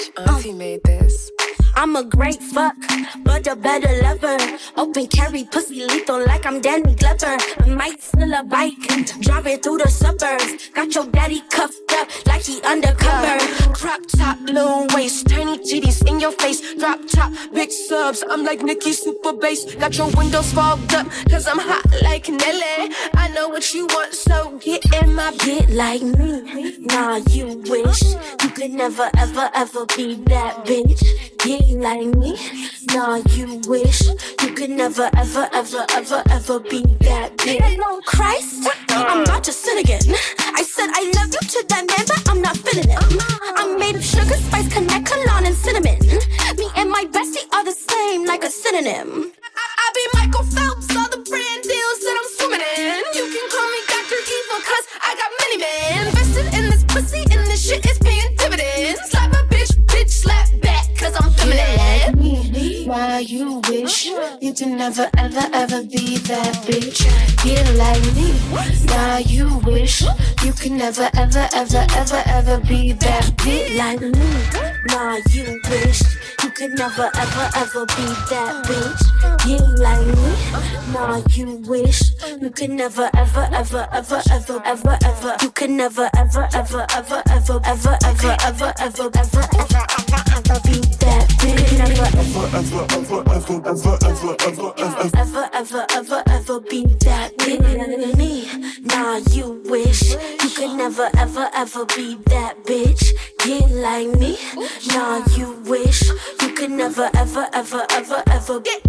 much. Uh, he made this. I'm a great fuck, but a better lover. Open carry pussy lethal like I'm Danny Glover. I might steal a bike, drive it through the suburbs. Got your daddy cuffed up like he undercover. Crop top, low waist, tiny titties in your face. Drop top, big subs. I'm like Nicki Super Bass. Got your windows fogged up, cause I'm hot like Nelly. I know what you want, so get in my bed like me, nah, you wish you could never, ever, ever be that bitch. Get like me, nah, you wish you could never, ever, ever, ever, ever be that big. bitch. Hello, Christ, I'm about to sin again. I said I love you to that man, but I'm not feeling it. I'm made of sugar, spice, connect, cologne, and cinnamon. Me and my bestie are the same, like a synonym. You wish you could never ever ever be that bitch? Get like me. Why you wish you could never ever ever ever ever be that bitch like me? Nah, you wish you could never ever ever be that bitch. Get like me. Nah, you wish you could never ever ever ever ever ever ever you could never ever ever ever ever ever ever ever ever ever ever ever ever be that bitch. Never ever ever, ever, ever, ever, ever, ever, ever, ever, ever, ever, ever be that bitch. Me, nah, you wish you could never, ever, ever be that bitch. Get like me, nah, you wish you could never, ever, ever, ever, ever. Get